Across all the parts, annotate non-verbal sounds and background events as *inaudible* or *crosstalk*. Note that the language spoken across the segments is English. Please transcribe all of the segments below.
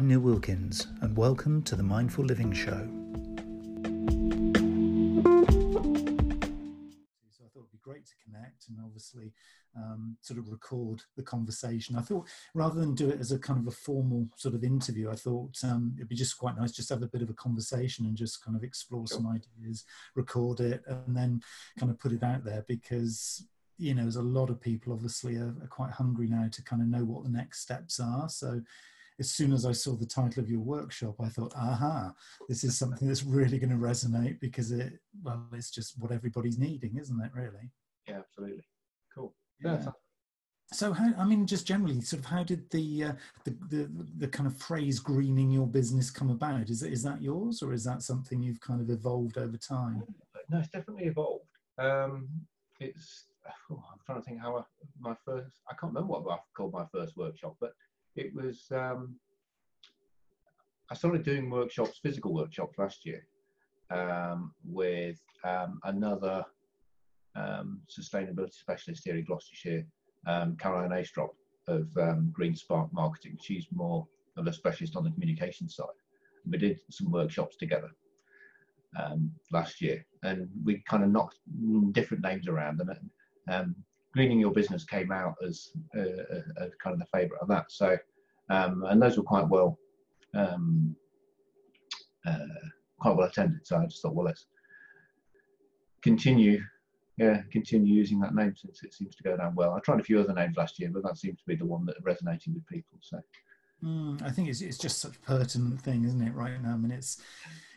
I'm Neil Wilkins, and welcome to the Mindful Living Show. So I thought it'd be great to connect and obviously um, sort of record the conversation. I thought rather than do it as a kind of a formal sort of interview, I thought um, it'd be just quite nice just to have a bit of a conversation and just kind of explore some ideas, record it, and then kind of put it out there because you know, there's a lot of people obviously are, are, quite hungry now to kind of know what the next steps are. So as soon as I saw the title of your workshop, I thought, aha, this is something that's really going to resonate because it, well, it's just what everybody's needing, isn't it, really? Yeah, absolutely. Cool. Yeah. So, how, I mean, just generally, sort of, how did the, uh, the, the the kind of phrase "greening your business" come about? Is it is that yours, or is that something you've kind of evolved over time? No, it's definitely evolved. Um, it's oh, *sighs* I'm trying to think how I, my first, I can't remember what I called my first workshop, but it was, um, I started doing workshops, physical workshops last year um, with um, another um, sustainability specialist here in Gloucestershire, um, Caroline Astrop of Green Spark Marketing. She's more of a specialist on the communication side. We did some workshops together last year, and we kind of knocked different names around, and um, greening your business came out as, uh, kind of the favourite of that. So, um, and those were quite well, um, uh, quite well attended. So I just thought, well, let's continue, yeah, continue using that name since it seems to go down well. I tried a few other names last year, but that seems to be the one that resonated with people. So. Mm, I think it's it's just such a pertinent thing, isn't it? Right now, I mean, it's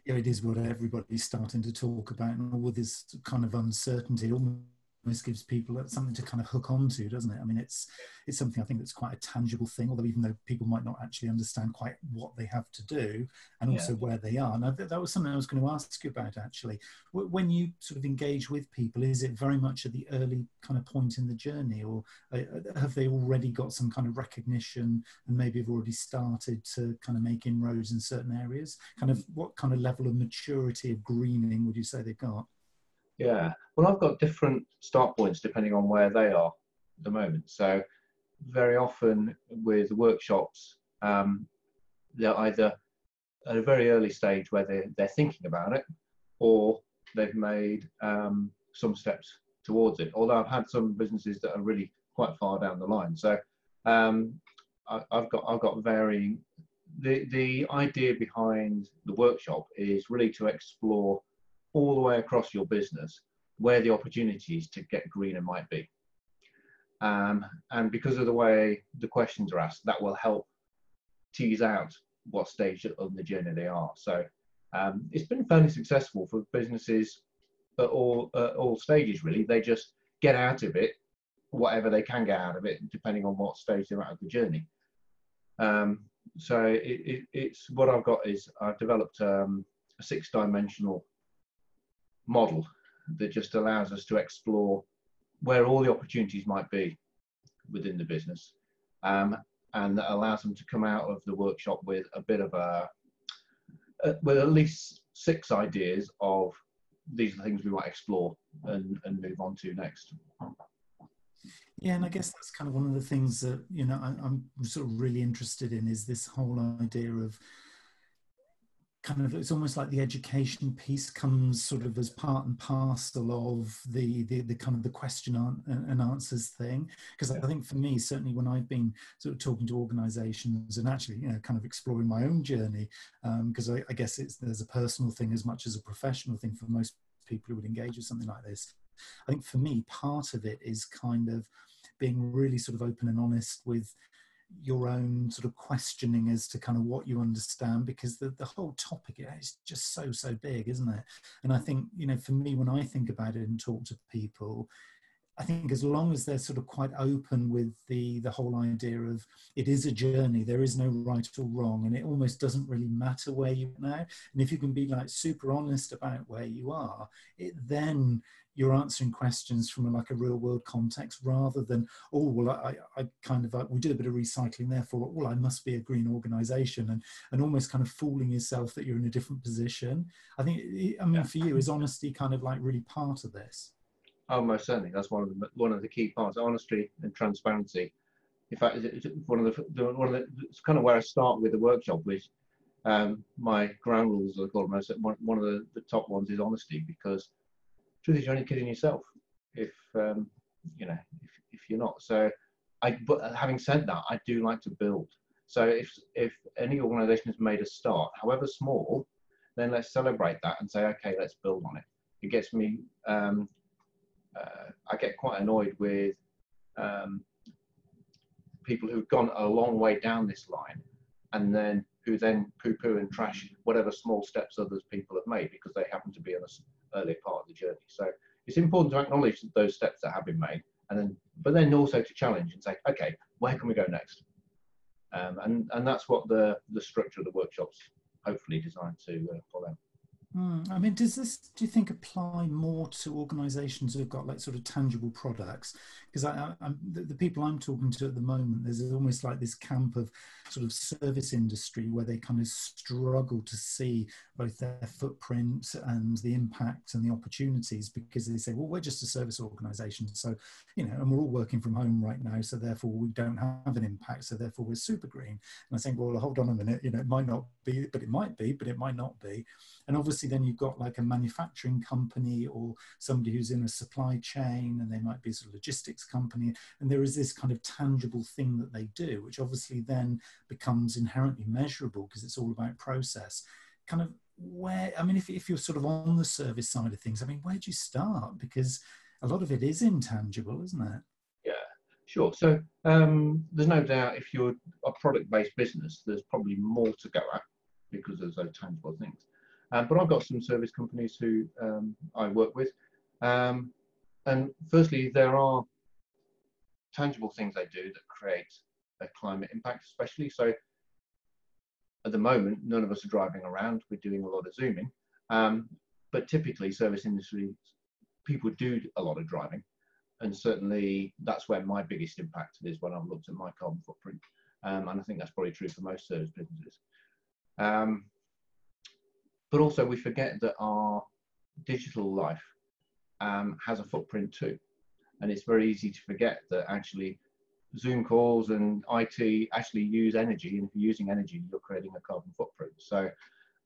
you know, it is what everybody's starting to talk about, and all this kind of uncertainty, almost this gives people something to kind of hook onto, doesn't it? I mean, it's it's something I think that's quite a tangible thing. Although even though people might not actually understand quite what they have to do and also yeah. where they are. Now that, that was something I was going to ask you about actually. When you sort of engage with people, is it very much at the early kind of point in the journey, or uh, uh, have they already got some kind of recognition and maybe have already started to kind of make inroads in certain areas? Kind of what kind of level of maturity of greening would you say they've got? Yeah, well, I've got different start points depending on where they are at the moment. So, very often with workshops, um, they're either at a very early stage where they're, they're thinking about it, or they've made um, some steps towards it. Although I've had some businesses that are really quite far down the line. So, um, I, I've got I've got varying. The the idea behind the workshop is really to explore all the way across your business where the opportunities to get greener might be. Um, and because of the way the questions are asked, that will help tease out what stage of the journey they are. So um, it's been fairly successful for businesses at all, at all stages, really. They just get out of it whatever they can get out of it, depending on what stage they're at of the journey. Um, so it, it, it's what I've got is I've developed um, a six-dimensional model that just allows us to explore where all the opportunities might be within the business um, and that allows them to come out of the workshop with a bit of a with at least six ideas of these are the things we might explore and, and move on to next. Yeah, and I guess that's kind of one of the things that you know I, I'm sort of really interested in is this whole idea of kind of it's almost like the education piece comes sort of as part and parcel of the the, the kind of the question and answers thing. Because i think for me certainly when i've been sort of talking to organizations and actually you know kind of exploring my own journey because um, I, I, guess it's there's a personal thing as much as a professional thing for most people who would engage with something like this. I think for me part of it is kind of being really sort of open and honest with your own sort of questioning as to kind of what you understand because the, the whole topic is just so so big isn't it and i think you know for me when i think about it and talk to people I think as long as they're sort of quite open with the the whole idea of it is a journey, there is no right or wrong, and it almost doesn't really matter where you are now. And if you can be like super honest about where you are, it then you're answering questions from a, like a real world context rather than oh well I, I kind of uh, we do a bit of recycling therefore well I must be a green organization and and almost kind of fooling yourself that you're in a different position. I think I mean yeah. for you is honesty kind of like really part of this. Oh, most certainly. That's one of the one of the key parts. Honesty and transparency in fact, it's one of the, one of the, it's kind of where I start with the workshop, which um, my ground rules, I call them, one, one of the, the top ones is honesty, because truth is you're only kidding yourself if, um, you know, if, if you're not. So I, but having said that, I do like to build. So if, if any organization has made a start, however small, then let's celebrate that and say, okay, let's build on it. It gets me, um, uh, I get quite annoyed with um, people who've gone a long way down this line and then who then poo-poo and trash whatever small steps others people have made because they happen to be in an early part of the journey. So it's important to acknowledge those steps that have been made and then, but then also to challenge and say, okay, where can we go next? Um, and, and that's what the, the structure of the workshops hopefully designed to uh, follow. Mm, I mean, does this, do you think, apply more to organisations who've got like sort of tangible products? Because I, I, the, the, people I'm talking to at the moment, there's almost like this camp of sort of service industry where they kind of struggle to see both their footprint and the impact and the opportunities because they say, well, we're just a service organisation, so you know, and we're all working from home right now, so therefore we don't have an impact, so therefore we're super green. And I think, well, hold on a minute, you know, it might not be, but it might be, but it might not be, and obviously obviously then you've got like a manufacturing company or somebody who's in a supply chain and they might be a logistics company and there is this kind of tangible thing that they do which obviously then becomes inherently measurable because it's all about process kind of where i mean if, if you're sort of on the service side of things i mean where do you start because a lot of it is intangible isn't it yeah Sure. So um, there's no doubt if you're a product-based business, there's probably more to go at because there's those tangible things. Um, but I've got some service companies who um, I work with. Um, and firstly, there are tangible things they do that create a climate impact, especially. So at the moment, none of us are driving around. We're doing a lot of zooming. Um, but typically, service industry people do a lot of driving. And certainly, that's where my biggest impact is when I've looked at my carbon footprint. Um, and I think that's probably true for most service businesses. Um, but also we forget that our digital life um, has a footprint too. And it's very easy to forget that actually Zoom calls and IT actually use energy. And if you're using energy, you're creating a carbon footprint. So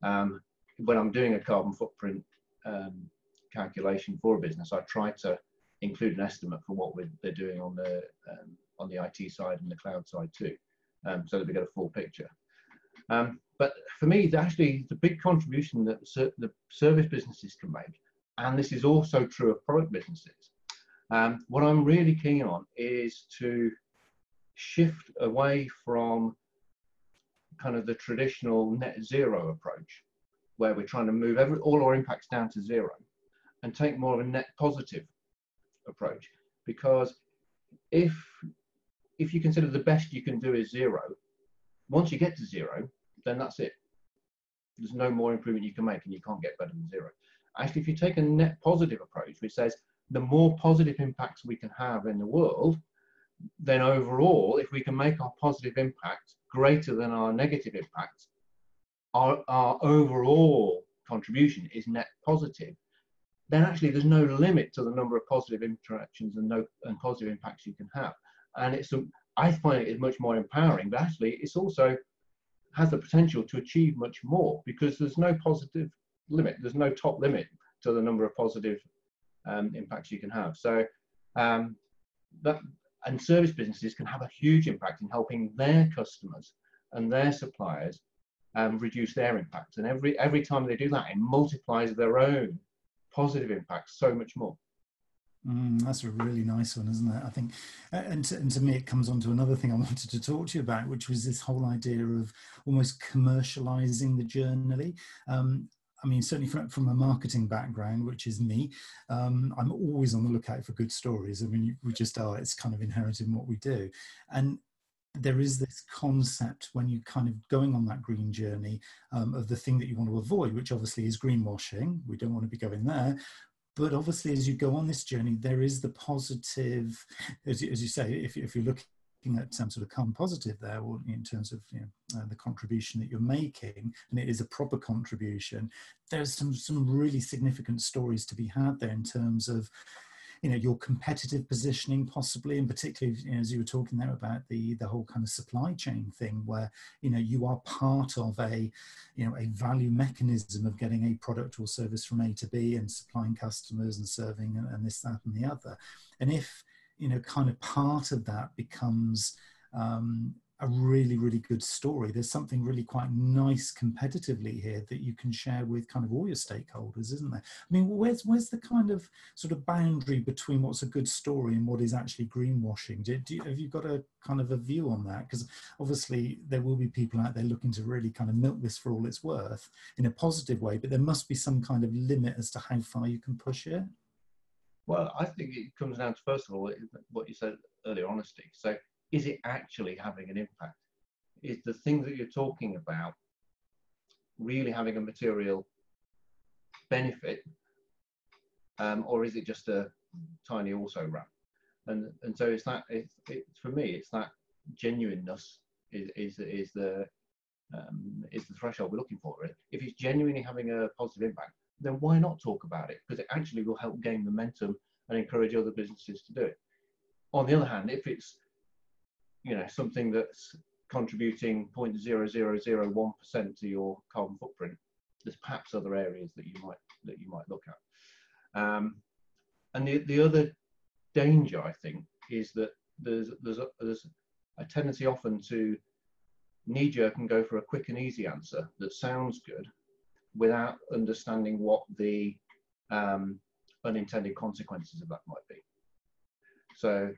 um, when I'm doing a carbon footprint um, calculation for a business, I try to include an estimate for what they're doing on the um, on the IT side and the cloud side too, um, so that we get a full picture. Um, but for me, actually, the big contribution that the service businesses can make, and this is also true of product businesses, um, what I'm really keen on is to shift away from kind of the traditional net zero approach, where we're trying to move every, all our impacts down to zero, and take more of a net positive approach. Because if if you consider the best you can do is zero, once you get to zero, then that's it. There's no more improvement you can make and you can't get better than zero. Actually, if you take a net positive approach, which says the more positive impacts we can have in the world, then overall, if we can make our positive impact greater than our negative impact, our, our overall contribution is net positive, then actually there's no limit to the number of positive interactions and no and positive impacts you can have. And it's I find it is much more empowering, but actually it's also has the potential to achieve much more because there's no positive limit. There's no top limit to the number of positive um, impacts you can have. So um, that and service businesses can have a huge impact in helping their customers and their suppliers um, reduce their impact. And every every time they do that, it multiplies their own positive impact so much more. Mm, that's a really nice one, isn't it? I think, and to, and to me, it comes on to another thing I *laughs* wanted to talk to you about, which was this whole idea of almost commercializing the journey. Um, I mean, certainly from, from a marketing background, which is me, um, I'm always on the lookout for good stories. I mean, we just are, it's kind of inherent in what we do. And there is this concept when you're kind of going on that green journey um, of the thing that you want to avoid, which obviously is greenwashing. We don't want to be going there, but obviously as you go on this journey there is the positive as, as you say if, if you're looking at some sort of carbon positive there or in terms of you know, uh, the contribution that you're making and it is a proper contribution there's some some really significant stories to be had there in terms of you know your competitive positioning possibly and particularly you know, as you were talking there about the the whole kind of supply chain thing where you know you are part of a you know a value mechanism of getting a product or service from a to b and supplying customers and serving and, and this that and the other. And if you know kind of part of that becomes um, a really really good story. There's something really quite nice competitively here that you can share with kind of all your stakeholders isn't there? I mean where's where's the kind of sort of boundary between what's a good story and what is actually greenwashing? Do, do have you got a kind of a view on that? Because obviously there will be people out there looking to really kind of milk this for all it's worth in a positive way but there must be some kind of limit as to how far you can push it. Well i think it comes down to first of all what you said earlier honesty. So is it actually having an impact? Is the thing that you're talking about really having a material benefit, um, or is it just a tiny also wrap? And and so it's that it's it, for me it's that genuineness is is is the um, is the threshold we're looking for. If it's genuinely having a positive impact, then why not talk about it? Because it actually will help gain momentum and encourage other businesses to do it. On the other hand, if it's you know something that's contributing 0.0001% to your carbon footprint, there's perhaps other areas that you might that you might look at. Um, and the, the other danger, I think, is that there's there's a, there's a tendency often to knee jerk and go for a quick and easy answer that sounds good without understanding what the um, unintended consequences of that might be. So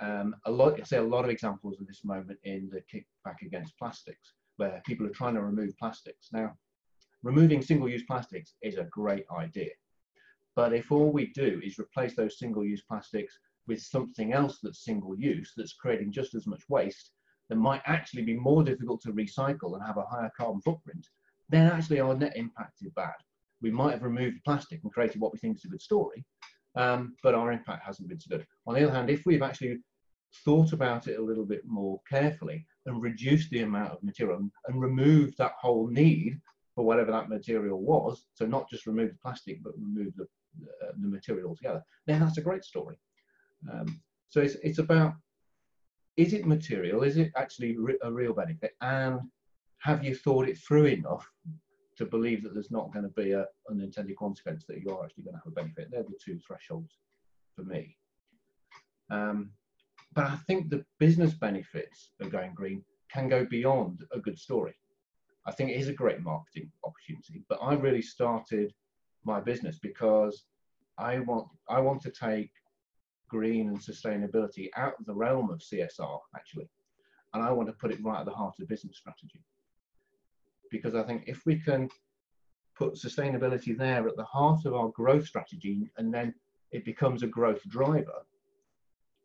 um, a lot, I see a lot of examples of this moment in the kickback against plastics, where people are trying to remove plastics. Now, removing single-use plastics is a great idea, but if all we do is replace those single-use plastics with something else that's single-use, that's creating just as much waste, that might actually be more difficult to recycle and have a higher carbon footprint, then actually our net impact is bad. We might have removed plastic and created what we think is a good story, um, but our impact hasn't been so good. On the other hand, if we've actually thought about it a little bit more carefully and reduced the amount of material and removed that whole need for whatever that material was, so not just remove the plastic but remove the, uh, the material altogether, then that's a great story. Um, so it's, it's about is it material? Is it actually re a real benefit? And have you thought it through enough to believe that there's not going to be an unintended consequence that you're actually going to have a benefit? They're the two thresholds for me. Um, but I think the business benefits of going green can go beyond a good story. I think it is a great marketing opportunity, but I really started my business because I want I want to take green and sustainability out of the realm of CSR actually, and I want to put it right at the heart of business strategy. Because I think if we can put sustainability there at the heart of our growth strategy, and then it becomes a growth driver,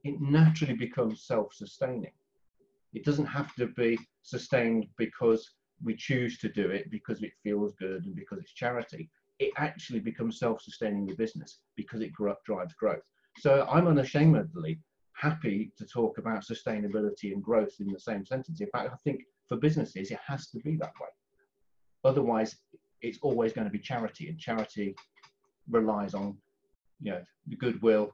it naturally becomes self-sustaining. It doesn't have to be sustained because we choose to do it because it feels good and because it's charity. It actually becomes self-sustaining the business because it drives growth. So I'm unashamedly happy to talk about sustainability and growth in the same sentence. In fact, I think for businesses, it has to be that way. Otherwise, it's always going to be charity, and charity relies on you know the goodwill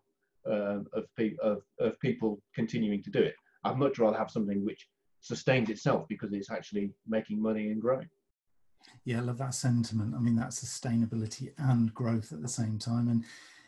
uh, of, pe- of, of people continuing to do it. I'd much rather have something which sustains itself because it's actually making money and growing. Yeah, I love that sentiment. I mean, that sustainability and growth at the same time. And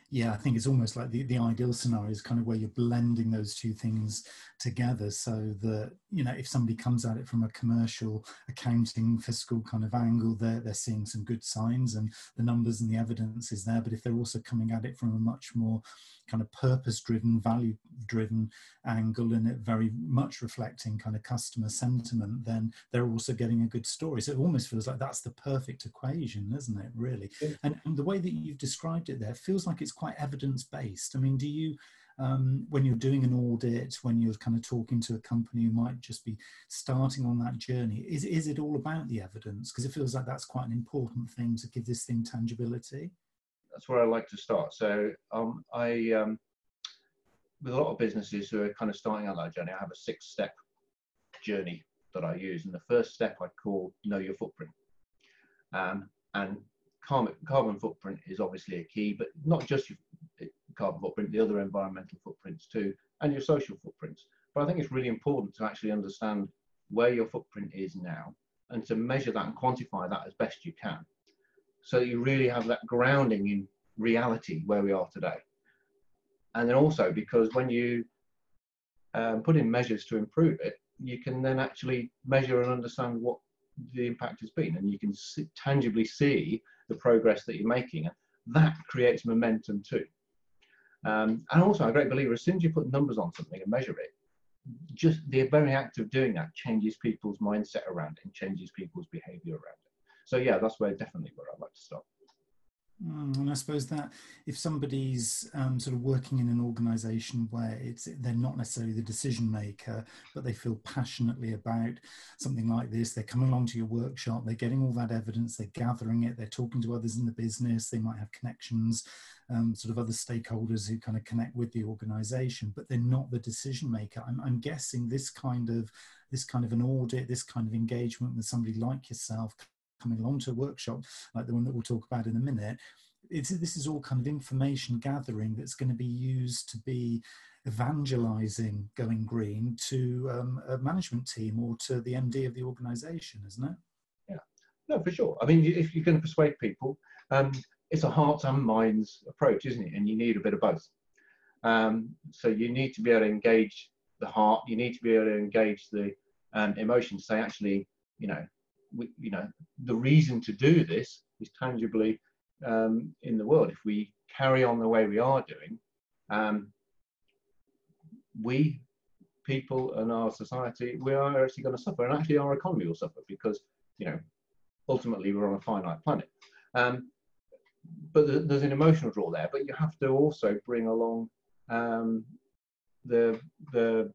yeah, I think it's almost like the, the ideal scenario is kind of where you're blending those two things together so that, you know, if somebody comes at it from a commercial, accounting, fiscal kind of angle, they're, they're seeing some good signs and the numbers and the evidence is there. But if they're also coming at it from a much more kind of purpose driven, value driven angle and it very much reflecting kind of customer sentiment, then they're also getting a good story. So it almost feels like that's the perfect equation, isn't it, really? And, and the way that you've described it there feels like it's quite evidence based. I mean, do you? Um, when you're doing an audit, when you're kind of talking to a company who might just be starting on that journey, is, is it all about the evidence? Because it feels like that's quite an important thing to give this thing tangibility that's where I like to start. So um, I, um, with a lot of businesses who are kind of starting out that journey, I have a six-step journey that I use, and the first step I call know your footprint. Um, and carbon, carbon footprint is obviously a key, but not just carbon footprint, the other environmental footprints too, and your social footprints. But I think it's really important to actually understand where your footprint is now and to measure that and quantify that as best you can. So you really have that grounding in reality where we are today. And then also because when you um, put in measures to improve it, you can then actually measure and understand what the impact has been and you can see, tangibly see the progress that you're making. And that creates momentum too. Um, and also, I'm a great believer, as soon as you put numbers on something and measure it, just the very act of doing that changes people's mindset around it and changes people's behavior around it. So yeah, that's where definitely where I'd like to start. Mm, and I suppose that if somebody's um, sort of working in an organisation where it's they're not necessarily the decision maker, but they feel passionately about something like this, they're coming along to your workshop, they're getting all that evidence, they're gathering it, they're talking to others in the business, they might have connections, um, sort of other stakeholders who kind of connect with the organisation, but they're not the decision maker. I'm, I'm guessing this kind of this kind of an audit, this kind of engagement with somebody like yourself coming along to a workshop like the one that we'll talk about in a minute it's, this is all kind of information gathering that's going to be used to be evangelizing going green to um, a management team or to the MD of the organization, isn't it? Yeah, no, for sure. I mean, if you're going to persuade people, um, it's a hearts and minds approach, isn't it? And you need a bit of both. Um, so you need to be able to engage the heart, you need to be able to engage the um, emotions. Say, actually, you know, you know, the reason to do this is tangibly um, in the world. If we carry on the way we are doing, um, we people and our society, we are actually going to suffer, and actually our economy will suffer because you know ultimately we're on a finite planet. Um, but there's an emotional draw there. But you have to also bring along um, the the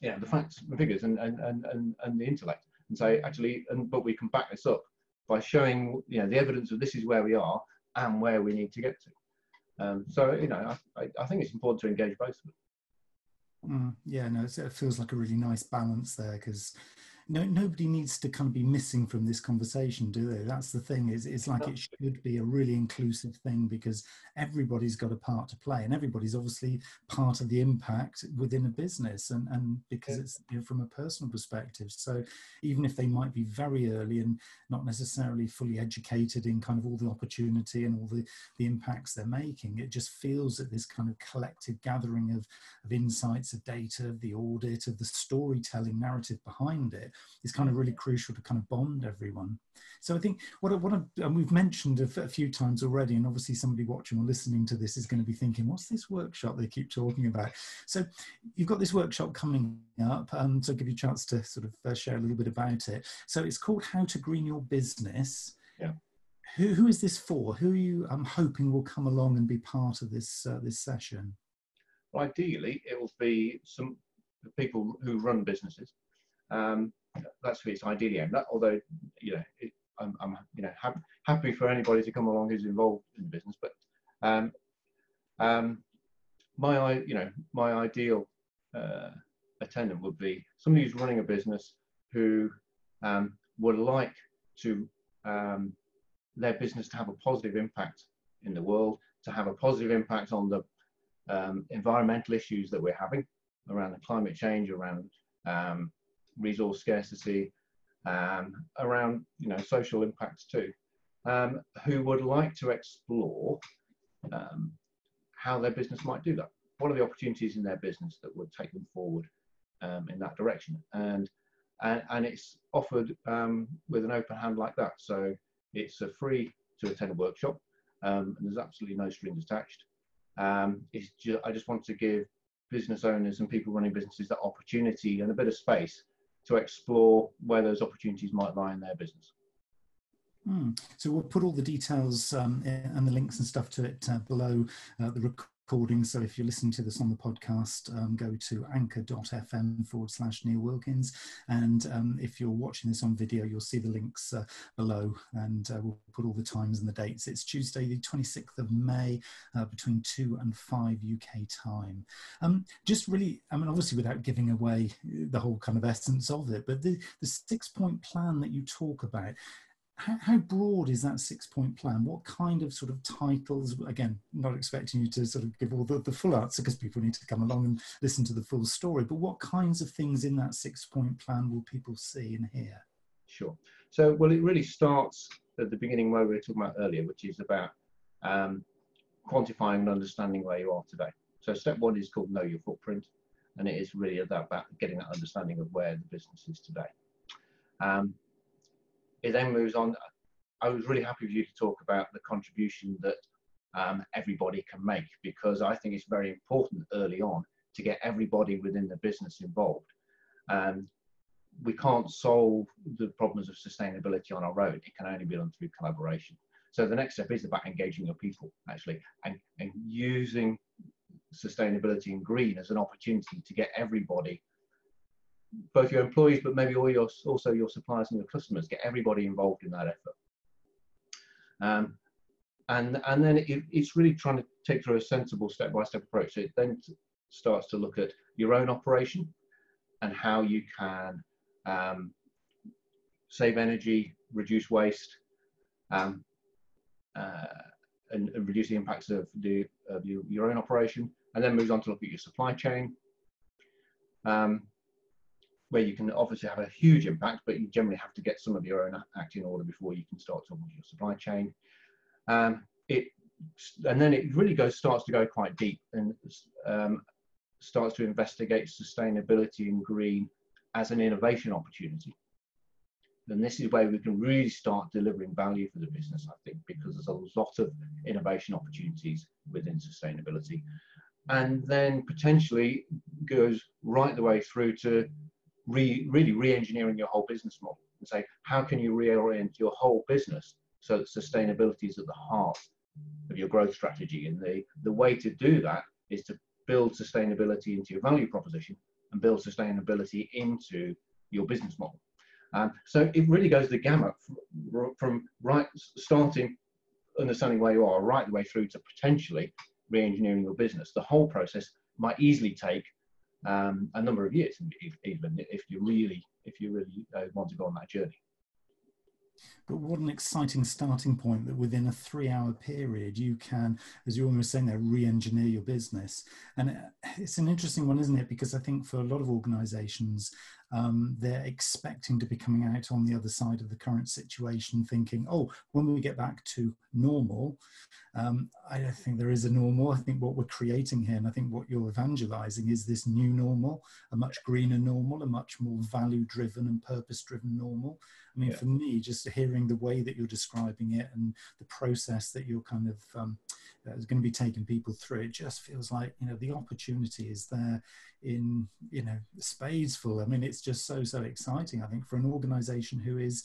yeah the facts, the figures, and and and and the intellect and say actually, and but we can back this up by showing you know the evidence of this is where we are and where we need to get to. Um, so you know, I, I, think it's important to engage both of them. Mm, yeah, no, it feels like a really nice balance there because no, nobody needs to kind of be missing from this conversation, do they? That's the thing. Is it's like it should be a really inclusive thing because everybody's got a part to play, and everybody's obviously part of the impact within a business, and and because it's you know, from a personal perspective. So even if they might be very early and not necessarily fully educated in kind of all the opportunity and all the the impacts they're making, it just feels that this kind of collective gathering of of insights, of data, of the audit, of the storytelling narrative behind it is kind of really crucial to kind of bond everyone. So I think what, what and we've mentioned a, a few times already, and obviously somebody watching or listening to this is going to be thinking, what's this workshop they keep talking about? So you've got this workshop coming up, um, so I'll give you a chance to sort of uh, share a little bit about it. So it's called How to Green Your Business. Yeah. Who, who is this for? Who are you I'm hoping will come along and be part of this uh, this session? Well, ideally, it will be some people who run businesses um, that's it's ideally aimed at. Although, you know, it, I'm, I'm, you know ha- happy for anybody to come along who's involved in the business. But um, um, my, you know, my ideal uh, attendant would be somebody who's running a business who um, would like to um, their business to have a positive impact in the world, to have a positive impact on the um, environmental issues that we're having around the climate change, around um, resource scarcity, um, around you know social impacts too, um, who would like to explore um, how their business might do that. What are the opportunities in their business that would take them forward um, in that direction? And and, and it's offered um, with an open hand like that. So it's a free to attend a workshop, um, and there's absolutely no strings attached. it's just, I just want to give business owners and people running businesses that opportunity and a bit of space to explore where those opportunities might lie in their business. Mm. So we'll put all the details um, and the links and stuff to it uh, below uh, the recording. So if you're listening to this on the podcast, um, go to anchor.fm forward slash Neil Wilkins. And um, if you're watching this on video, you'll see the links uh, below and uh, we'll put all the times and the dates. It's Tuesday, the 26th of May, uh, between 2 and 5 UK time. Um, just really, I mean, obviously without giving away the whole kind of essence of it, but the, the six point plan that you talk about, how, how, broad is that six point plan? What kind of sort of titles? Again, not expecting you to sort of give all the, the full answer because people need to come along and listen to the full story, but what kinds of things in that six point plan will people see and hear? Sure. So, well, it really starts at the beginning where we were talking about earlier, which is about um, quantifying and understanding where you are today. So, step one is called Know Your Footprint, and it is really about getting that understanding of where the business is today. Um, it then moves on. I was really happy with you to talk about the contribution that um, everybody can make because I think it's very important early on to get everybody within the business involved. Um, we can't solve the problems of sustainability on our own. It can only be done through collaboration. So the next step is about engaging your people actually and, and using sustainability and green as an opportunity to get everybody both your employees, but maybe all your also your suppliers and your customers. Get everybody involved in that effort. Um, and and then it, it's really trying to take through a sensible step-by-step approach. So it then starts to look at your own operation and how you can um, save energy, reduce waste, um, uh, and, and, reduce the impacts of the of your, your own operation. And then moves on to look at your supply chain. Um, where you can obviously have a huge impact, but you generally have to get some of your own act in order before you can start talking about your supply chain. Um, it and then it really goes starts to go quite deep and um, starts to investigate sustainability and green as an innovation opportunity. And this is where we can really start delivering value for the business, I think, because there's a lot of innovation opportunities within sustainability. And then potentially goes right the way through to re, really re-engineering your whole business model and say, how can you reorient your whole business so that sustainability is at the heart of your growth strategy? And the, the way to do that is to build sustainability into your value proposition and build sustainability into your business model. Um, so it really goes the gamut from, from right starting understanding where you are right the way through to potentially re-engineering your business. The whole process might easily take um, a number of years, even if you really if you really uh, want to go on that journey. But what an exciting starting point that within a three hour period you can, as you're almost saying there, re engineer your business. And uh, it's an interesting one, isn't it? Because I think for a lot of organizations, um, they're expecting to be coming out on the other side of the current situation, thinking, oh, when we get back to normal, um, I think there is a normal. I think what we're creating here, and I think what you're evangelizing is this new normal, a much greener normal, a much more value driven and purpose driven normal. I mean, yeah. for me, just hearing the way that you're describing it and the process that you're kind of um, is going to be taking people through, it just feels like you know the opportunity is there in you know spades full. I mean, it's just so so exciting. I think for an organisation who is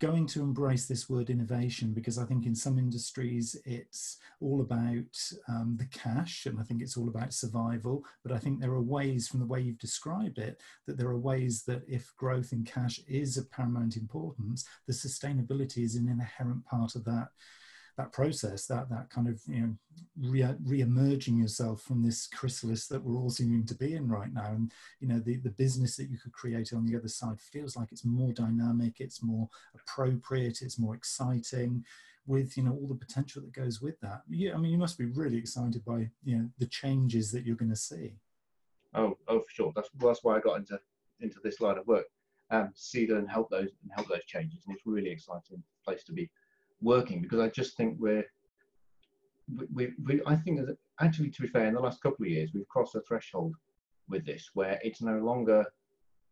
going to embrace this word innovation because I think in some industries it's all about um, the cash and I think it's all about survival. But I think there are ways, from the way you've described it, that there are ways that if growth in cash is of paramount importance, the sustainability is an inherent part of that that process, that that kind of you know re- re-emerging yourself from this chrysalis that we're all seeming to be in right now, and you know the the business that you could create on the other side feels like it's more dynamic, it's more appropriate, it's more exciting, with you know all the potential that goes with that. Yeah, I mean you must be really excited by you know the changes that you're going to see. Oh, oh, for sure. That's that's why I got into into this line of work. Um, see and help those and help those changes, and it's really exciting place to be working because I just think we're we, we, I think that actually, to be fair, in the last couple of years, we've crossed a threshold with this where it's no longer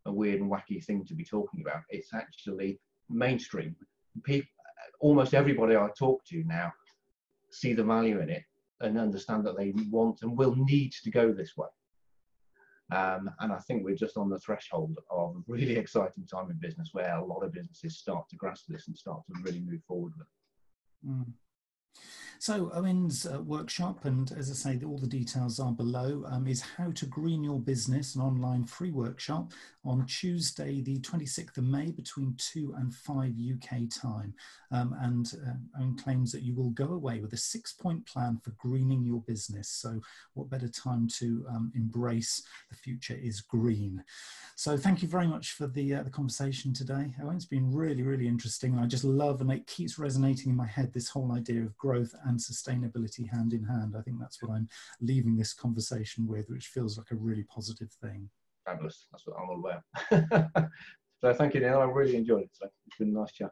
a weird and wacky thing to be talking about. It's actually mainstream. People, almost everybody I talk to now see the value in it and understand that they want and will need to go this way. Um, and I think we're just on the threshold of a really *laughs* exciting time in business where a lot of businesses start to grasp this and start to really move forward with it. Mm. So Owen's uh, workshop, and as I say, all the details are below, um, is how to green your business, an online free workshop on Tuesday, the 26th of May between 2 and 5 UK time. Um, and uh, Owen claims that you will go away with a six point plan for greening your business. So what better time to um, embrace the future is green. So thank you very much for the, uh, the conversation today. Owen, it's been really, really interesting. I just love, and it keeps resonating in my head, this whole idea of growth and sustainability hand in hand. I think that's what I'm leaving this conversation with, which feels like a really positive thing. Fabulous. That's what I'm all about. *laughs* so thank you, Neil. I really enjoyed it. So it's been a nice chat.